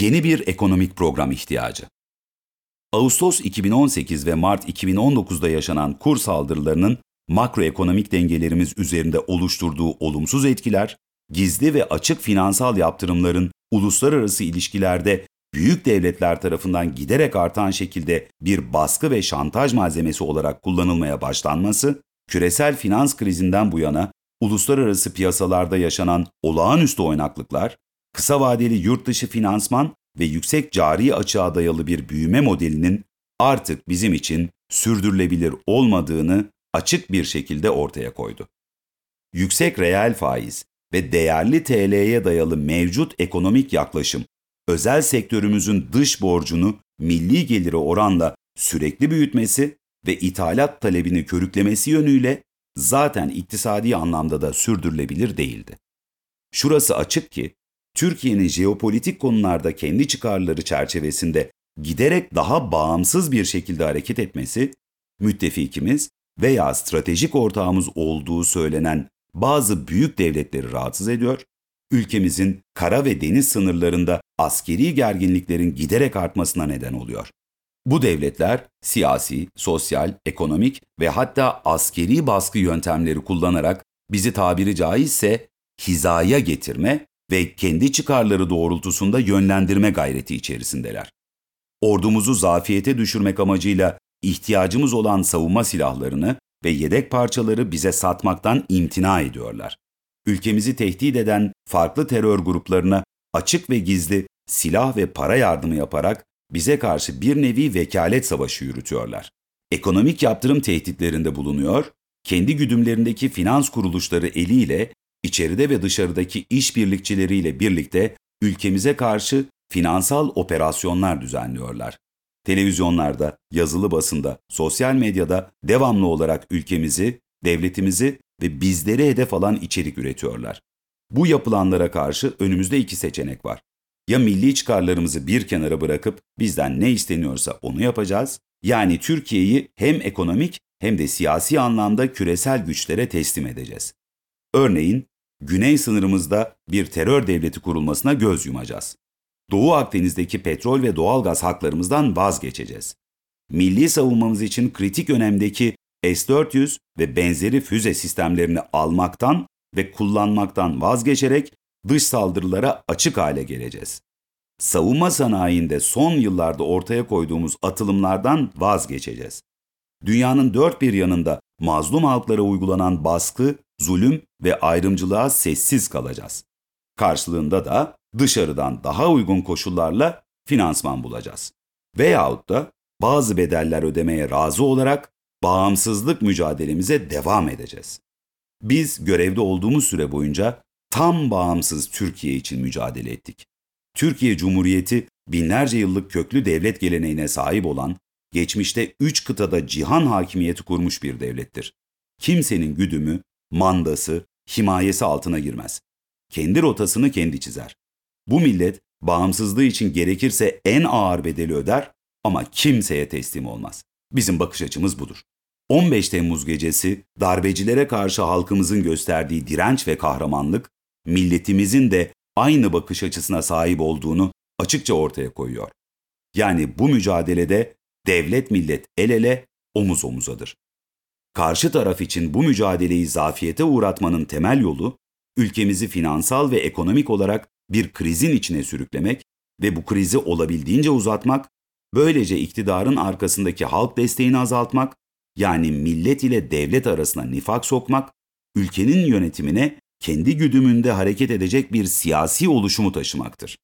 Yeni bir ekonomik program ihtiyacı. Ağustos 2018 ve Mart 2019'da yaşanan kur saldırılarının makroekonomik dengelerimiz üzerinde oluşturduğu olumsuz etkiler, gizli ve açık finansal yaptırımların uluslararası ilişkilerde büyük devletler tarafından giderek artan şekilde bir baskı ve şantaj malzemesi olarak kullanılmaya başlanması, küresel finans krizinden bu yana uluslararası piyasalarda yaşanan olağanüstü oynaklıklar, kısa vadeli yurt dışı finansman ve yüksek cari açığa dayalı bir büyüme modelinin artık bizim için sürdürülebilir olmadığını açık bir şekilde ortaya koydu. Yüksek reel faiz ve değerli TL'ye dayalı mevcut ekonomik yaklaşım, özel sektörümüzün dış borcunu milli geliri oranla sürekli büyütmesi ve ithalat talebini körüklemesi yönüyle zaten iktisadi anlamda da sürdürülebilir değildi. Şurası açık ki, Türkiye'nin jeopolitik konularda kendi çıkarları çerçevesinde giderek daha bağımsız bir şekilde hareket etmesi, müttefikimiz veya stratejik ortağımız olduğu söylenen bazı büyük devletleri rahatsız ediyor, ülkemizin kara ve deniz sınırlarında askeri gerginliklerin giderek artmasına neden oluyor. Bu devletler siyasi, sosyal, ekonomik ve hatta askeri baskı yöntemleri kullanarak bizi tabiri caizse hizaya getirme ve kendi çıkarları doğrultusunda yönlendirme gayreti içerisindeler. Ordumuzu zafiyete düşürmek amacıyla ihtiyacımız olan savunma silahlarını ve yedek parçaları bize satmaktan imtina ediyorlar. Ülkemizi tehdit eden farklı terör gruplarına açık ve gizli silah ve para yardımı yaparak bize karşı bir nevi vekalet savaşı yürütüyorlar. Ekonomik yaptırım tehditlerinde bulunuyor, kendi güdümlerindeki finans kuruluşları eliyle içeride ve dışarıdaki işbirlikçileriyle birlikte ülkemize karşı finansal operasyonlar düzenliyorlar. Televizyonlarda, yazılı basında, sosyal medyada devamlı olarak ülkemizi, devletimizi ve bizleri hedef alan içerik üretiyorlar. Bu yapılanlara karşı önümüzde iki seçenek var. Ya milli çıkarlarımızı bir kenara bırakıp bizden ne isteniyorsa onu yapacağız, yani Türkiye'yi hem ekonomik hem de siyasi anlamda küresel güçlere teslim edeceğiz. Örneğin güney sınırımızda bir terör devleti kurulmasına göz yumacağız. Doğu Akdeniz'deki petrol ve doğalgaz haklarımızdan vazgeçeceğiz. Milli savunmamız için kritik önemdeki S-400 ve benzeri füze sistemlerini almaktan ve kullanmaktan vazgeçerek dış saldırılara açık hale geleceğiz. Savunma sanayinde son yıllarda ortaya koyduğumuz atılımlardan vazgeçeceğiz. Dünyanın dört bir yanında mazlum halklara uygulanan baskı, zulüm ve ayrımcılığa sessiz kalacağız. Karşılığında da dışarıdan daha uygun koşullarla finansman bulacağız. Veyahut da bazı bedeller ödemeye razı olarak bağımsızlık mücadelemize devam edeceğiz. Biz görevde olduğumuz süre boyunca tam bağımsız Türkiye için mücadele ettik. Türkiye Cumhuriyeti binlerce yıllık köklü devlet geleneğine sahip olan, geçmişte üç kıtada cihan hakimiyeti kurmuş bir devlettir. Kimsenin güdümü, mandası, himayesi altına girmez. Kendi rotasını kendi çizer. Bu millet bağımsızlığı için gerekirse en ağır bedeli öder ama kimseye teslim olmaz. Bizim bakış açımız budur. 15 Temmuz gecesi darbecilere karşı halkımızın gösterdiği direnç ve kahramanlık, milletimizin de aynı bakış açısına sahip olduğunu açıkça ortaya koyuyor. Yani bu mücadelede devlet millet el ele, omuz omuzadır. Karşı taraf için bu mücadeleyi zafiyete uğratmanın temel yolu, ülkemizi finansal ve ekonomik olarak bir krizin içine sürüklemek ve bu krizi olabildiğince uzatmak, böylece iktidarın arkasındaki halk desteğini azaltmak, yani millet ile devlet arasına nifak sokmak, ülkenin yönetimine kendi güdümünde hareket edecek bir siyasi oluşumu taşımaktır.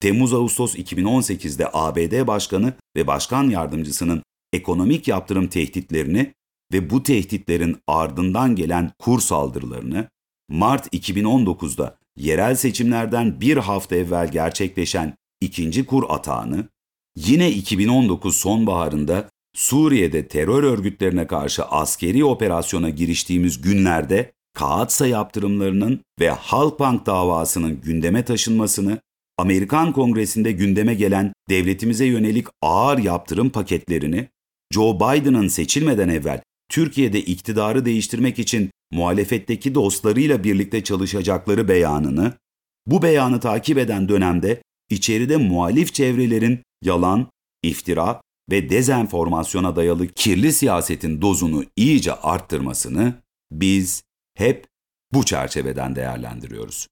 Temmuz-Ağustos 2018'de ABD Başkanı ve Başkan Yardımcısının ekonomik yaptırım tehditlerini ve bu tehditlerin ardından gelen kur saldırılarını, Mart 2019'da yerel seçimlerden bir hafta evvel gerçekleşen ikinci kur atağını, yine 2019 sonbaharında Suriye'de terör örgütlerine karşı askeri operasyona giriştiğimiz günlerde Kaatsa yaptırımlarının ve Halkbank davasının gündeme taşınmasını, Amerikan Kongresi'nde gündeme gelen devletimize yönelik ağır yaptırım paketlerini, Joe Biden'ın seçilmeden evvel Türkiye'de iktidarı değiştirmek için muhalefetteki dostlarıyla birlikte çalışacakları beyanını, bu beyanı takip eden dönemde içeride muhalif çevrelerin yalan, iftira ve dezenformasyona dayalı kirli siyasetin dozunu iyice arttırmasını biz hep bu çerçeveden değerlendiriyoruz.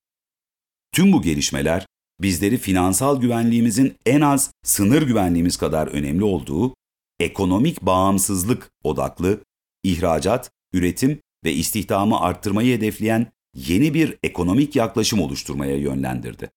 Tüm bu gelişmeler bizleri finansal güvenliğimizin en az sınır güvenliğimiz kadar önemli olduğu ekonomik bağımsızlık odaklı ihracat, üretim ve istihdamı arttırmayı hedefleyen yeni bir ekonomik yaklaşım oluşturmaya yönlendirdi.